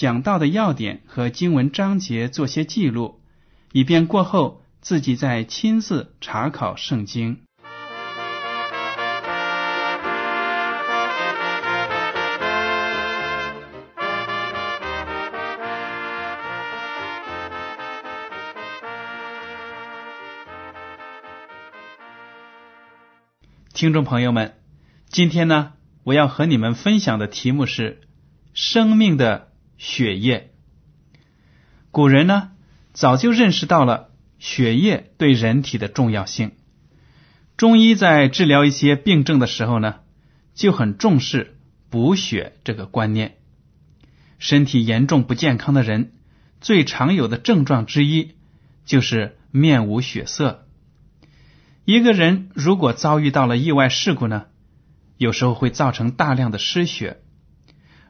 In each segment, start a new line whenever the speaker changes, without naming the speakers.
讲到的要点和经文章节做些记录，以便过后自己再亲自查考圣经。听众朋友们，今天呢，我要和你们分享的题目是生命的血液。古人呢，早就认识到了血液对人体的重要性。中医在治疗一些病症的时候呢，就很重视补血这个观念。身体严重不健康的人，最常有的症状之一就是面无血色。一个人如果遭遇到了意外事故呢，有时候会造成大量的失血。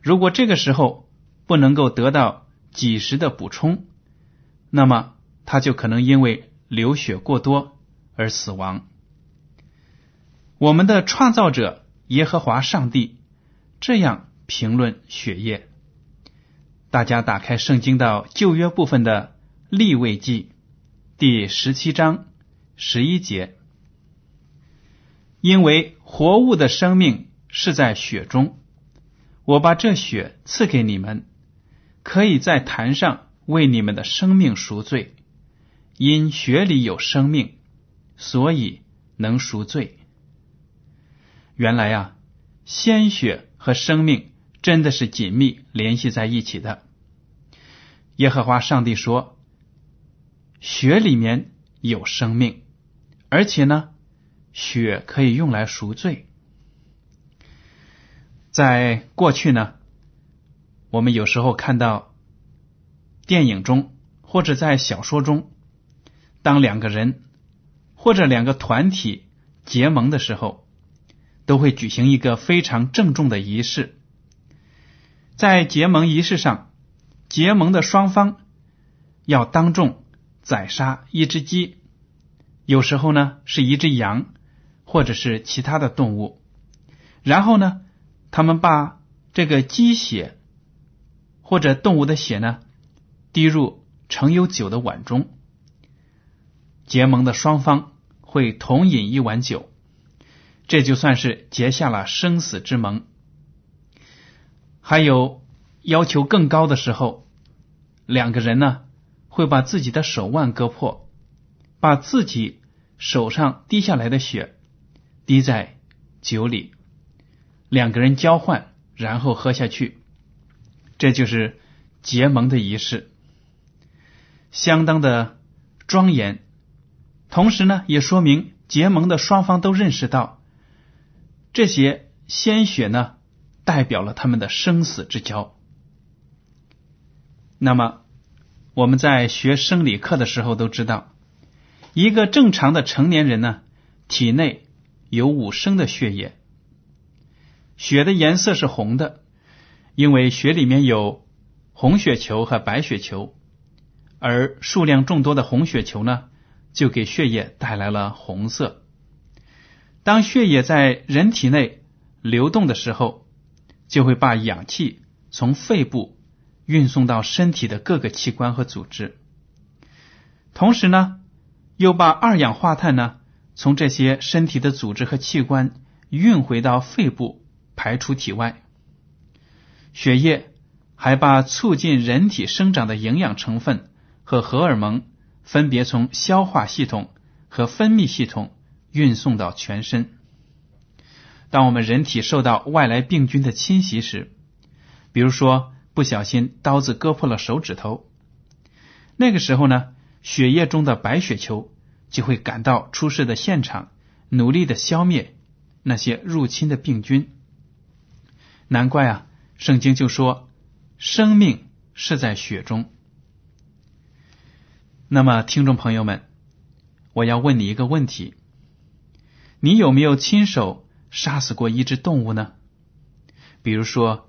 如果这个时候不能够得到及时的补充，那么他就可能因为流血过多而死亡。我们的创造者耶和华上帝这样评论血液。大家打开圣经到旧约部分的立位记第十七章十一节。因为活物的生命是在血中，我把这血赐给你们，可以在坛上为你们的生命赎罪。因血里有生命，所以能赎罪。原来啊，鲜血和生命真的是紧密联系在一起的。耶和华上帝说：“血里面有生命，而且呢。”血可以用来赎罪。在过去呢，我们有时候看到电影中或者在小说中，当两个人或者两个团体结盟的时候，都会举行一个非常郑重的仪式。在结盟仪式上，结盟的双方要当众宰杀一只鸡，有时候呢是一只羊。或者是其他的动物，然后呢，他们把这个鸡血或者动物的血呢，滴入盛有酒的碗中，结盟的双方会同饮一碗酒，这就算是结下了生死之盟。还有要求更高的时候，两个人呢会把自己的手腕割破，把自己手上滴下来的血。滴在酒里，两个人交换，然后喝下去，这就是结盟的仪式，相当的庄严。同时呢，也说明结盟的双方都认识到，这些鲜血呢，代表了他们的生死之交。那么，我们在学生理课的时候都知道，一个正常的成年人呢，体内。有五升的血液，血的颜色是红的，因为血里面有红血球和白血球，而数量众多的红血球呢，就给血液带来了红色。当血液在人体内流动的时候，就会把氧气从肺部运送到身体的各个器官和组织，同时呢，又把二氧化碳呢。从这些身体的组织和器官运回到肺部，排出体外。血液还把促进人体生长的营养成分和荷尔蒙分别从消化系统和分泌系统运送到全身。当我们人体受到外来病菌的侵袭时，比如说不小心刀子割破了手指头，那个时候呢，血液中的白血球就会赶到出事的现场，努力的消灭那些入侵的病菌。难怪啊，圣经就说生命是在血中。那么，听众朋友们，我要问你一个问题：你有没有亲手杀死过一只动物呢？比如说。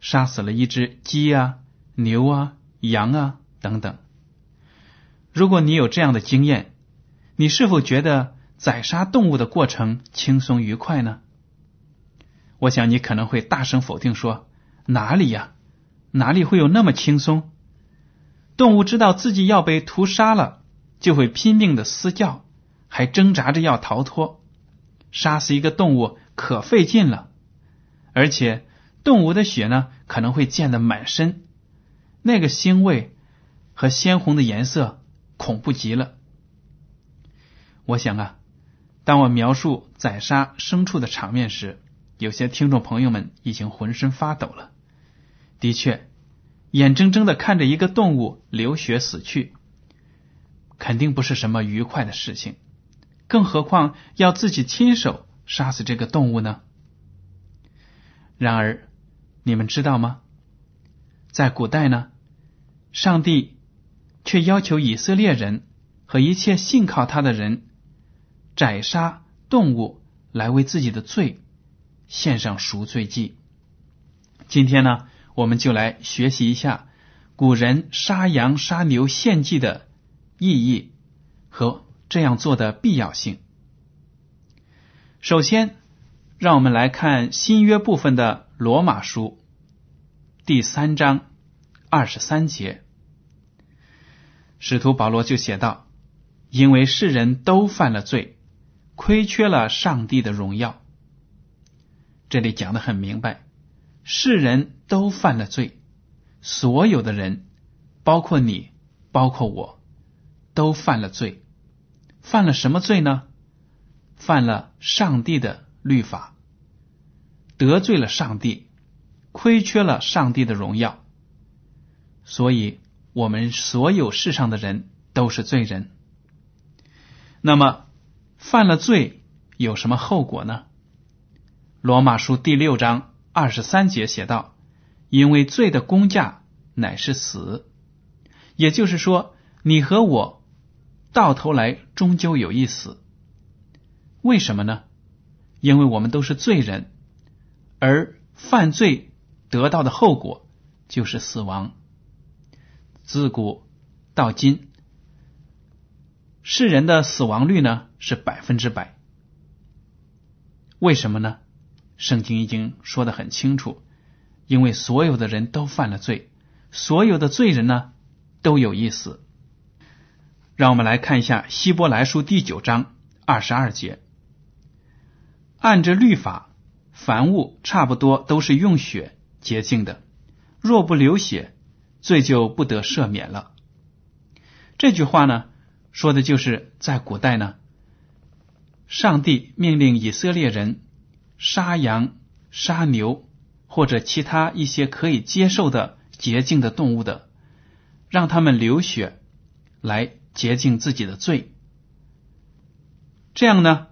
杀死了一只鸡啊、牛啊、羊啊等等。如果你有这样的经验，你是否觉得宰杀动物的过程轻松愉快呢？我想你可能会大声否定说：“哪里呀？哪里会有那么轻松？动物知道自己要被屠杀了，就会拼命的嘶叫，还挣扎着要逃脱。杀死一个动物可费劲了，而且。”动物的血呢，可能会溅得满身，那个腥味和鲜红的颜色恐怖极了。我想啊，当我描述宰杀牲畜的场面时，有些听众朋友们已经浑身发抖了。的确，眼睁睁的看着一个动物流血死去，肯定不是什么愉快的事情，更何况要自己亲手杀死这个动物呢？然而。你们知道吗？在古代呢，上帝却要求以色列人和一切信靠他的人宰杀动物来为自己的罪献上赎罪祭。今天呢，我们就来学习一下古人杀羊杀牛献祭的意义和这样做的必要性。首先，让我们来看新约部分的。罗马书第三章二十三节，使徒保罗就写道：“因为世人都犯了罪，亏缺了上帝的荣耀。”这里讲的很明白，世人都犯了罪，所有的人，包括你，包括我，都犯了罪。犯了什么罪呢？犯了上帝的律法。得罪了上帝，亏缺了上帝的荣耀，所以我们所有世上的人都是罪人。那么犯了罪有什么后果呢？罗马书第六章二十三节写道：“因为罪的工价乃是死。”也就是说，你和我到头来终究有一死。为什么呢？因为我们都是罪人。而犯罪得到的后果就是死亡。自古到今，世人的死亡率呢是百分之百。为什么呢？圣经已经说的很清楚，因为所有的人都犯了罪，所有的罪人呢都有意思。让我们来看一下希伯来书第九章二十二节，按着律法。凡物差不多都是用血洁净的，若不流血，罪就不得赦免了。这句话呢，说的就是在古代呢，上帝命令以色列人杀羊、杀牛或者其他一些可以接受的洁净的动物的，让他们流血来洁净自己的罪。这样呢，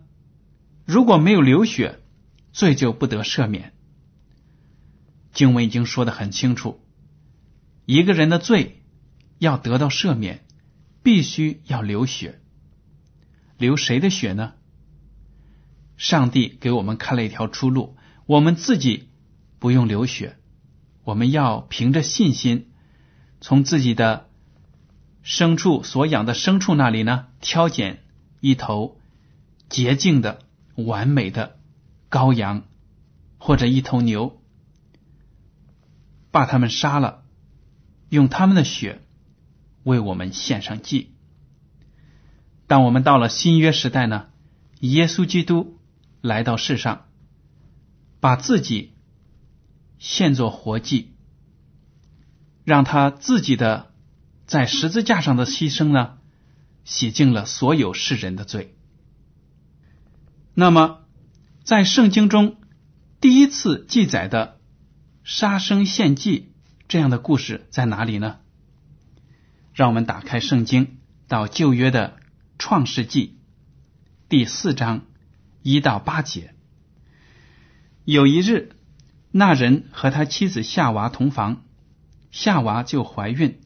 如果没有流血，罪就不得赦免。经文已经说的很清楚，一个人的罪要得到赦免，必须要流血。流谁的血呢？上帝给我们开了一条出路，我们自己不用流血，我们要凭着信心，从自己的牲畜所养的牲畜那里呢，挑拣一头洁净的、完美的。羔羊或者一头牛，把他们杀了，用他们的血为我们献上祭。当我们到了新约时代呢，耶稣基督来到世上，把自己献作活祭，让他自己的在十字架上的牺牲呢，洗净了所有世人的罪。那么，在圣经中第一次记载的杀生献祭这样的故事在哪里呢？让我们打开圣经到旧约的创世纪第四章一到八节。有一日，那人和他妻子夏娃同房，夏娃就怀孕，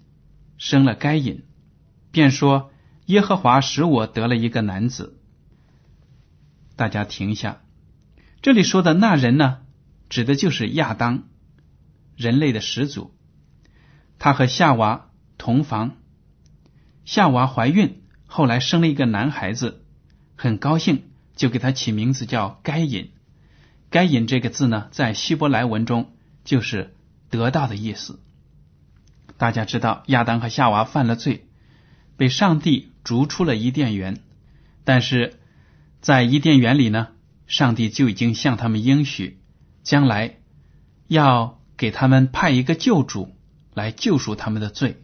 生了该隐，便说：“耶和华使我得了一个男子。”大家停下，这里说的那人呢，指的就是亚当，人类的始祖。他和夏娃同房，夏娃怀孕，后来生了一个男孩子，很高兴，就给他起名字叫该隐。该隐这个字呢，在希伯来文中就是得到的意思。大家知道，亚当和夏娃犯了罪，被上帝逐出了伊甸园，但是。在伊甸园里呢，上帝就已经向他们应许，将来要给他们派一个救主来救赎他们的罪。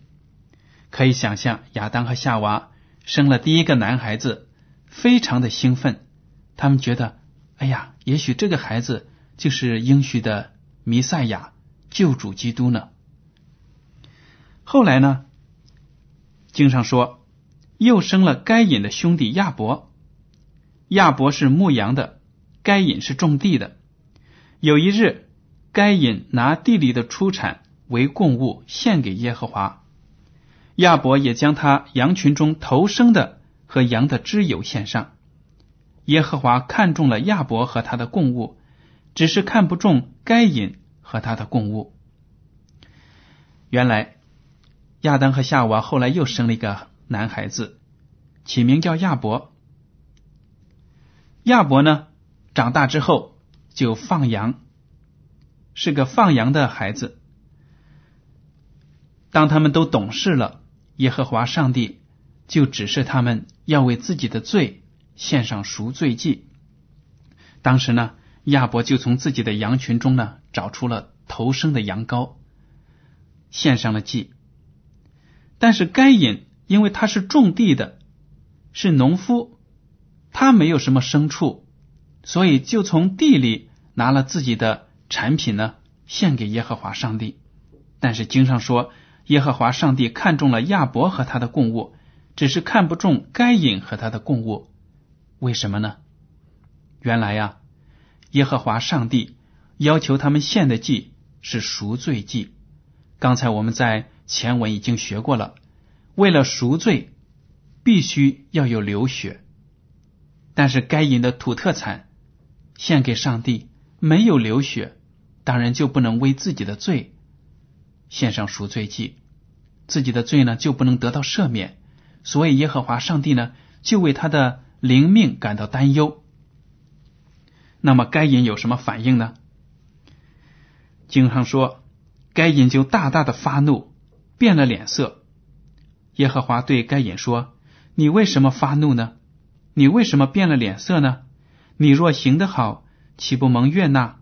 可以想象，亚当和夏娃生了第一个男孩子，非常的兴奋。他们觉得，哎呀，也许这个孩子就是应许的弥赛亚救主基督呢。后来呢，经上说，又生了该隐的兄弟亚伯。亚伯是牧羊的，该隐是种地的。有一日，该隐拿地里的出产为供物献给耶和华，亚伯也将他羊群中头生的和羊的脂油献上。耶和华看中了亚伯和他的供物，只是看不中该隐和他的供物。原来，亚当和夏娃后来又生了一个男孩子，起名叫亚伯。亚伯呢，长大之后就放羊，是个放羊的孩子。当他们都懂事了，耶和华上帝就指示他们要为自己的罪献上赎罪祭。当时呢，亚伯就从自己的羊群中呢找出了头生的羊羔，献上了祭。但是该隐因为他是种地的，是农夫。他没有什么牲畜，所以就从地里拿了自己的产品呢，献给耶和华上帝。但是经上说，耶和华上帝看中了亚伯和他的供物，只是看不中该隐和他的供物。为什么呢？原来呀，耶和华上帝要求他们献的祭是赎罪祭。刚才我们在前文已经学过了，为了赎罪，必须要有流血。但是该隐的土特产献给上帝没有流血，当然就不能为自己的罪献上赎罪祭，自己的罪呢就不能得到赦免，所以耶和华上帝呢就为他的灵命感到担忧。那么该隐有什么反应呢？经上说，该隐就大大的发怒，变了脸色。耶和华对该隐说：“你为什么发怒呢？”你为什么变了脸色呢？你若行得好，岂不蒙悦纳？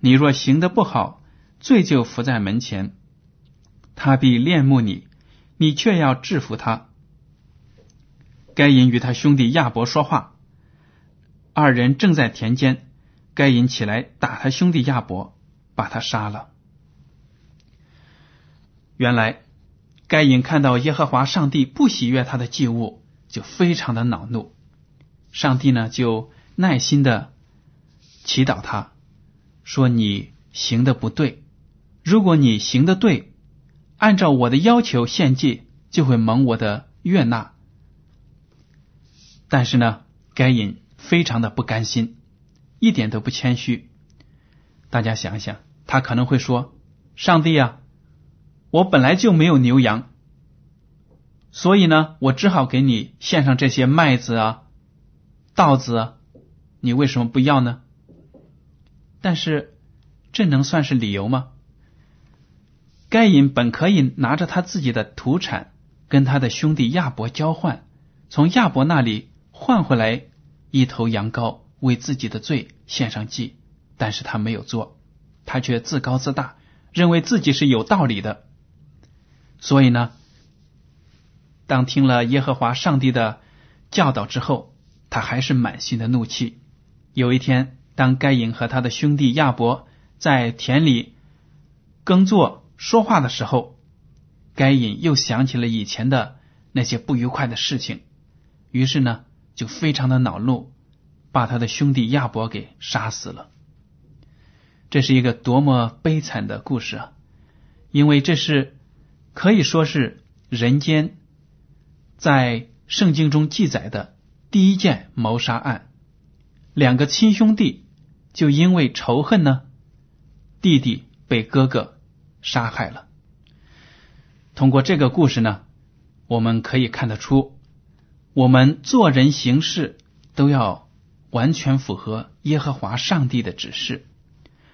你若行得不好，罪就伏在门前，他必恋慕你，你却要制服他。该隐与他兄弟亚伯说话，二人正在田间。该隐起来打他兄弟亚伯，把他杀了。原来该隐看到耶和华上帝不喜悦他的祭物，就非常的恼怒。上帝呢，就耐心的祈祷他，说：“你行的不对，如果你行的对，按照我的要求献祭，就会蒙我的悦纳。”但是呢，该隐非常的不甘心，一点都不谦虚。大家想想，他可能会说：“上帝啊，我本来就没有牛羊，所以呢，我只好给你献上这些麦子啊。”稻子啊，你为什么不要呢？但是这能算是理由吗？该隐本可以拿着他自己的土产跟他的兄弟亚伯交换，从亚伯那里换回来一头羊羔，为自己的罪献上祭，但是他没有做，他却自高自大，认为自己是有道理的。所以呢，当听了耶和华上帝的教导之后，他还是满心的怒气。有一天，当该隐和他的兄弟亚伯在田里耕作说话的时候，该隐又想起了以前的那些不愉快的事情，于是呢，就非常的恼怒，把他的兄弟亚伯给杀死了。这是一个多么悲惨的故事啊！因为这是可以说是人间在圣经中记载的第一件谋杀案。两个亲兄弟就因为仇恨呢，弟弟被哥哥杀害了。通过这个故事呢，我们可以看得出，我们做人行事都要完全符合耶和华上帝的指示。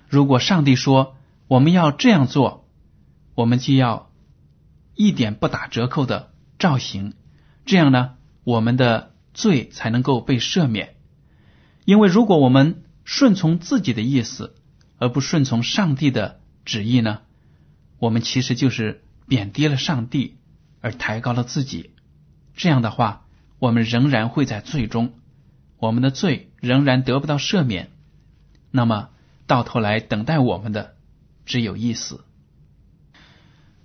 如果上帝说我们要这样做，我们就要一点不打折扣的照行，这样呢，我们的罪才能够被赦免。因为如果我们顺从自己的意思，而不顺从上帝的旨意呢，我们其实就是贬低了上帝，而抬高了自己。这样的话，我们仍然会在罪中，我们的罪仍然得不到赦免。那么。到头来，等待我们的只有一死。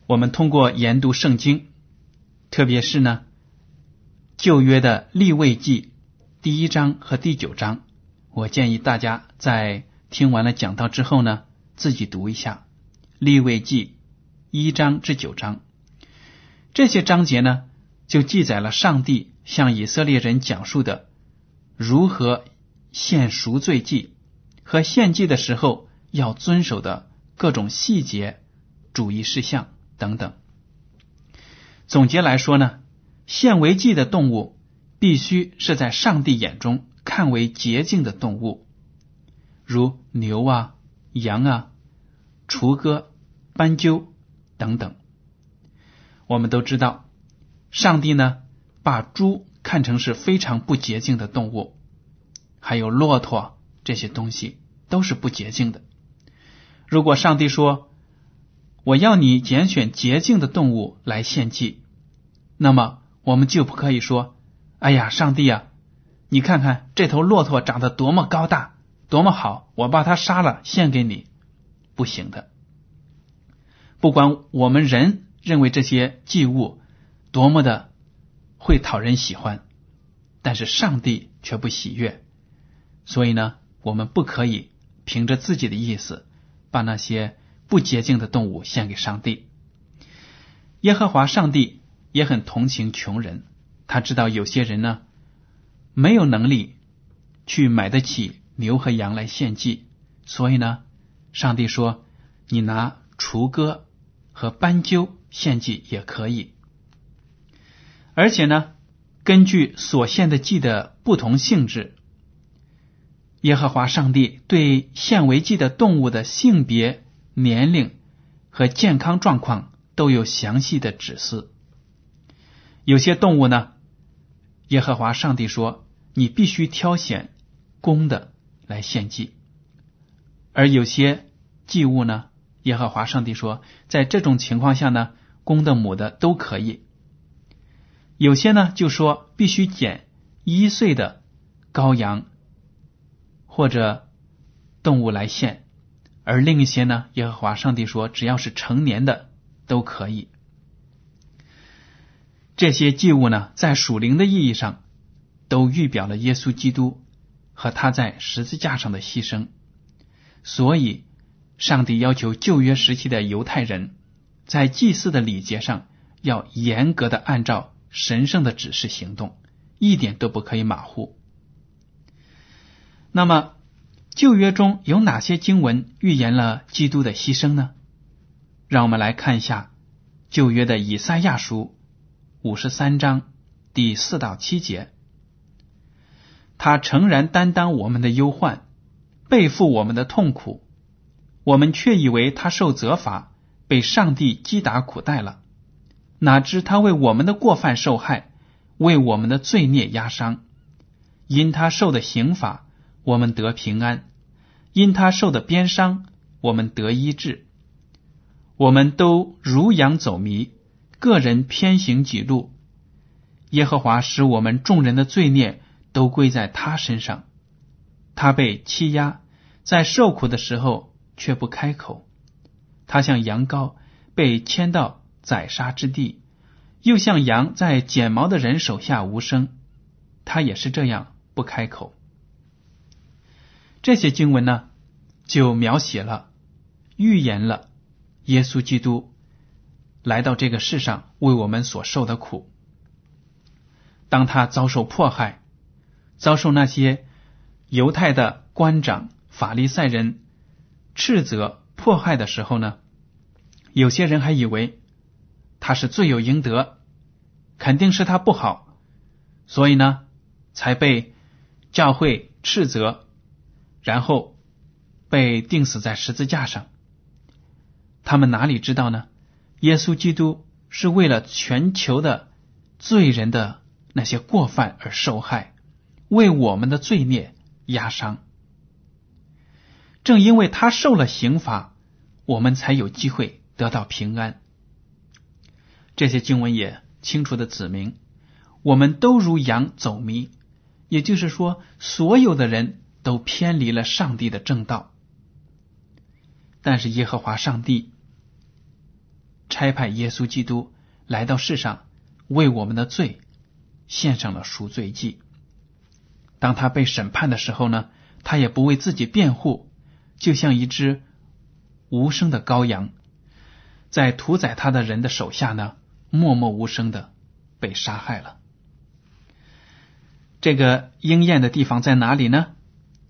我们通过研读圣经，特别是呢旧约的立位记第一章和第九章，我建议大家在听完了讲道之后呢，自己读一下立位记一章至九章。这些章节呢，就记载了上帝向以色列人讲述的如何献赎罪祭。和献祭的时候要遵守的各种细节、注意事项等等。总结来说呢，献为祭的动物必须是在上帝眼中看为洁净的动物，如牛啊、羊啊、雏鸽、斑鸠等等。我们都知道，上帝呢把猪看成是非常不洁净的动物，还有骆驼。这些东西都是不洁净的。如果上帝说我要你拣选洁净的动物来献祭，那么我们就不可以说：“哎呀，上帝啊，你看看这头骆驼长得多么高大，多么好，我把它杀了献给你。”不行的。不管我们人认为这些祭物多么的会讨人喜欢，但是上帝却不喜悦，所以呢。我们不可以凭着自己的意思把那些不洁净的动物献给上帝。耶和华上帝也很同情穷人，他知道有些人呢没有能力去买得起牛和羊来献祭，所以呢，上帝说：“你拿雏鸽和斑鸠献祭也可以。”而且呢，根据所献的祭的不同性质。耶和华上帝对献为祭的动物的性别、年龄和健康状况都有详细的指示。有些动物呢，耶和华上帝说你必须挑选公的来献祭；而有些祭物呢，耶和华上帝说在这种情况下呢，公的、母的都可以。有些呢就说必须捡一岁的羔羊。或者动物来献，而另一些呢？耶和华上帝说，只要是成年的都可以。这些祭物呢，在属灵的意义上，都预表了耶稣基督和他在十字架上的牺牲。所以，上帝要求旧约时期的犹太人在祭祀的礼节上要严格的按照神圣的指示行动，一点都不可以马虎。那么，旧约中有哪些经文预言了基督的牺牲呢？让我们来看一下旧约的以赛亚书五十三章第四到七节。他诚然担当我们的忧患，背负我们的痛苦，我们却以为他受责罚，被上帝击打苦待了。哪知他为我们的过犯受害，为我们的罪孽压伤，因他受的刑罚。我们得平安，因他受的鞭伤，我们得医治。我们都如羊走迷，个人偏行己路。耶和华使我们众人的罪孽都归在他身上，他被欺压，在受苦的时候却不开口。他像羊羔被牵到宰杀之地，又像羊在剪毛的人手下无声，他也是这样不开口。这些经文呢，就描写了、预言了耶稣基督来到这个世上为我们所受的苦。当他遭受迫害、遭受那些犹太的官长、法利赛人斥责、迫害的时候呢，有些人还以为他是罪有应得，肯定是他不好，所以呢，才被教会斥责。然后被钉死在十字架上。他们哪里知道呢？耶稣基督是为了全球的罪人的那些过犯而受害，为我们的罪孽压伤。正因为他受了刑罚，我们才有机会得到平安。这些经文也清楚的指明，我们都如羊走迷，也就是说，所有的人。都偏离了上帝的正道，但是耶和华上帝差派耶稣基督来到世上，为我们的罪献上了赎罪祭。当他被审判的时候呢，他也不为自己辩护，就像一只无声的羔羊，在屠宰他的人的手下呢，默默无声的被杀害了。这个应验的地方在哪里呢？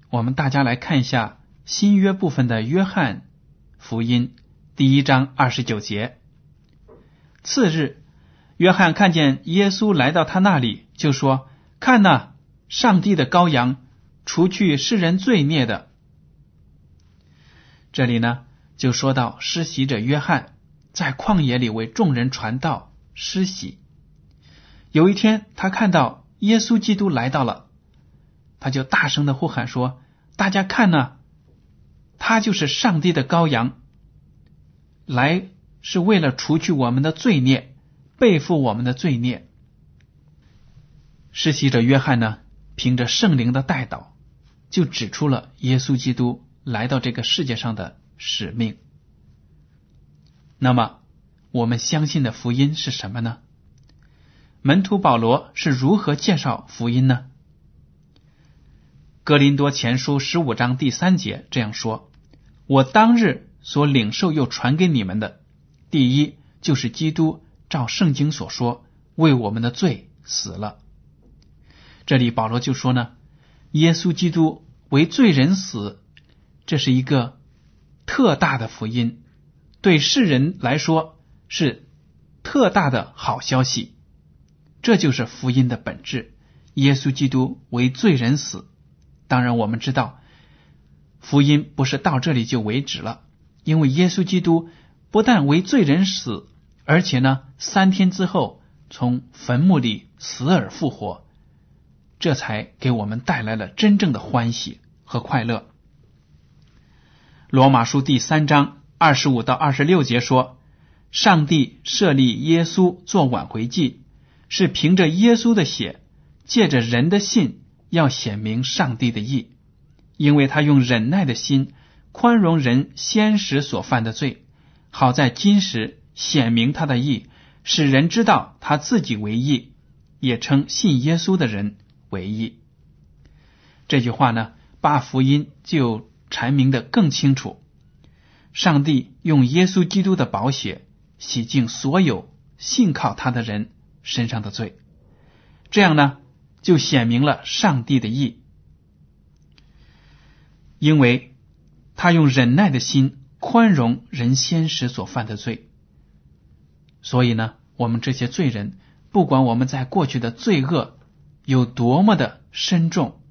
我们大家来看一下新约部分的约翰福音第一章二十九节。次日，约翰看见耶稣来到他那里，就说：“看呐，上帝的羔羊，除去世人罪孽的。”这里呢，就说到施洗者约翰在旷野里为众人传道施洗。有一天，他看到耶稣基督来到了。他就大声的呼喊说：“大家看呢，他就是上帝的羔羊，来是为了除去我们的罪孽，背负我们的罪孽。”施洗者约翰呢，凭着圣灵的带导，就指出了耶稣基督来到这个世界上的使命。那么，我们相信的福音是什么呢？门徒保罗是如何介绍福音呢？格林多前书十五章第三节这样说：“我当日所领受又传给你们的，第一就是基督照圣经所说，为我们的罪死了。”这里保罗就说呢，耶稣基督为罪人死，这是一个特大的福音，对世人来说是特大的好消息。这就是福音的本质：耶稣基督为罪人死。当然，我们知道福音不是到这里就为止了，因为耶稣基督不但为罪人死，而且呢，三天之后从坟墓里死而复活，这才给我们带来了真正的欢喜和快乐。罗马书第三章二十五到二十六节说：“上帝设立耶稣做挽回祭，是凭着耶稣的血，借着人的信。”要显明上帝的意，因为他用忍耐的心宽容人先时所犯的罪，好在今时显明他的意，使人知道他自己为义，也称信耶稣的人为义。这句话呢，把福音就阐明的更清楚。上帝用耶稣基督的宝血洗净所有信靠他的人身上的罪，这样呢？就显明了上帝的意，因为他用忍耐的心宽容人先时所犯的罪，所以呢，我们这些罪人，不管我们在过去的罪恶有多么的深重，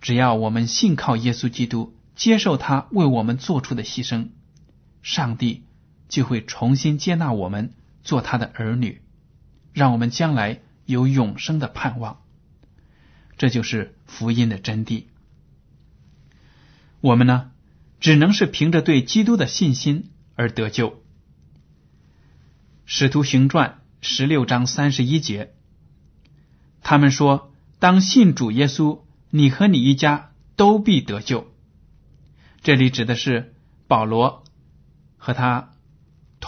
只要我们信靠耶稣基督，接受他为我们做出的牺牲，上帝就会重新接纳我们做他的儿女，让我们将来。有永生的盼望，这就是福音的真谛。我们呢，只能是凭着对基督的信心而得救。使徒行传十六章三十一节，他们说：“当信主耶稣，你和你一家都必得救。”这里指的是保罗和他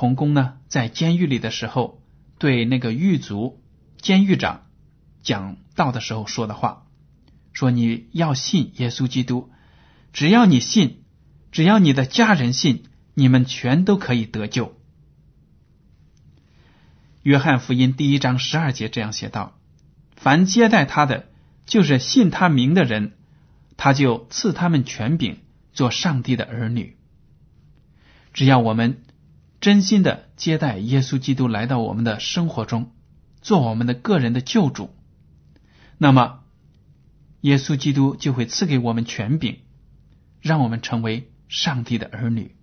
同工呢，在监狱里的时候，对那个狱卒、监狱长讲道的时候说的话：“说你要信耶稣基督，只要你信，只要你的家人信，你们全都可以得救。”约翰福音第一章十二节这样写道：“凡接待他的，就是信他名的人，他就赐他们权柄。”做上帝的儿女，只要我们真心的接待耶稣基督来到我们的生活中，做我们的个人的救主，那么耶稣基督就会赐给我们权柄，让我们成为上帝的儿女。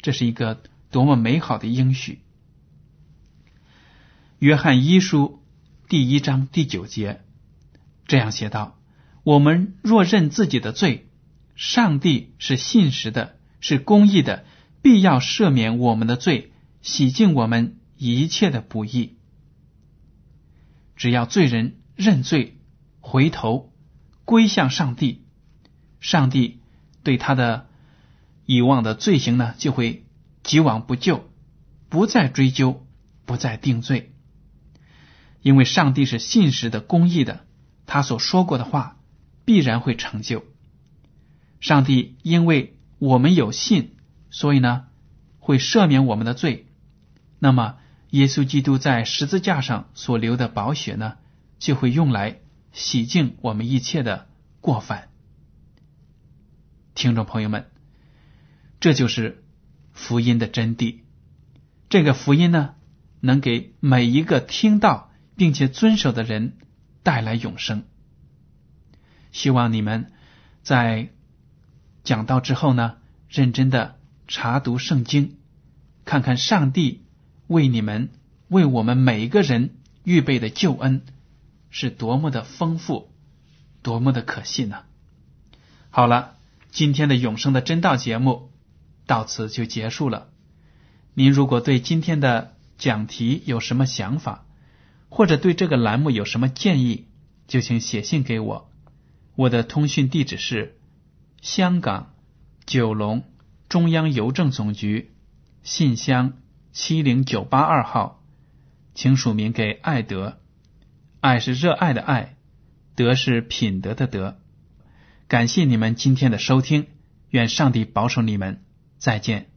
这是一个多么美好的应许！约翰一书第一章第九节这样写道：“我们若认自己的罪。”上帝是信实的，是公义的，必要赦免我们的罪，洗净我们一切的不义。只要罪人认罪、回头、归向上帝，上帝对他的以往的罪行呢，就会既往不咎，不再追究，不再定罪。因为上帝是信实的、公义的，他所说过的话必然会成就。上帝因为我们有信，所以呢会赦免我们的罪。那么，耶稣基督在十字架上所流的宝血呢，就会用来洗净我们一切的过犯。听众朋友们，这就是福音的真谛。这个福音呢，能给每一个听到并且遵守的人带来永生。希望你们在。讲到之后呢，认真的查读圣经，看看上帝为你们、为我们每一个人预备的救恩是多么的丰富，多么的可信呢？好了，今天的永生的真道节目到此就结束了。您如果对今天的讲题有什么想法，或者对这个栏目有什么建议，就请写信给我。我的通讯地址是。香港九龙中央邮政总局信箱七零九八二号，请署名给爱德。爱是热爱的爱，德是品德的德。感谢你们今天的收听，愿上帝保守你们，再见。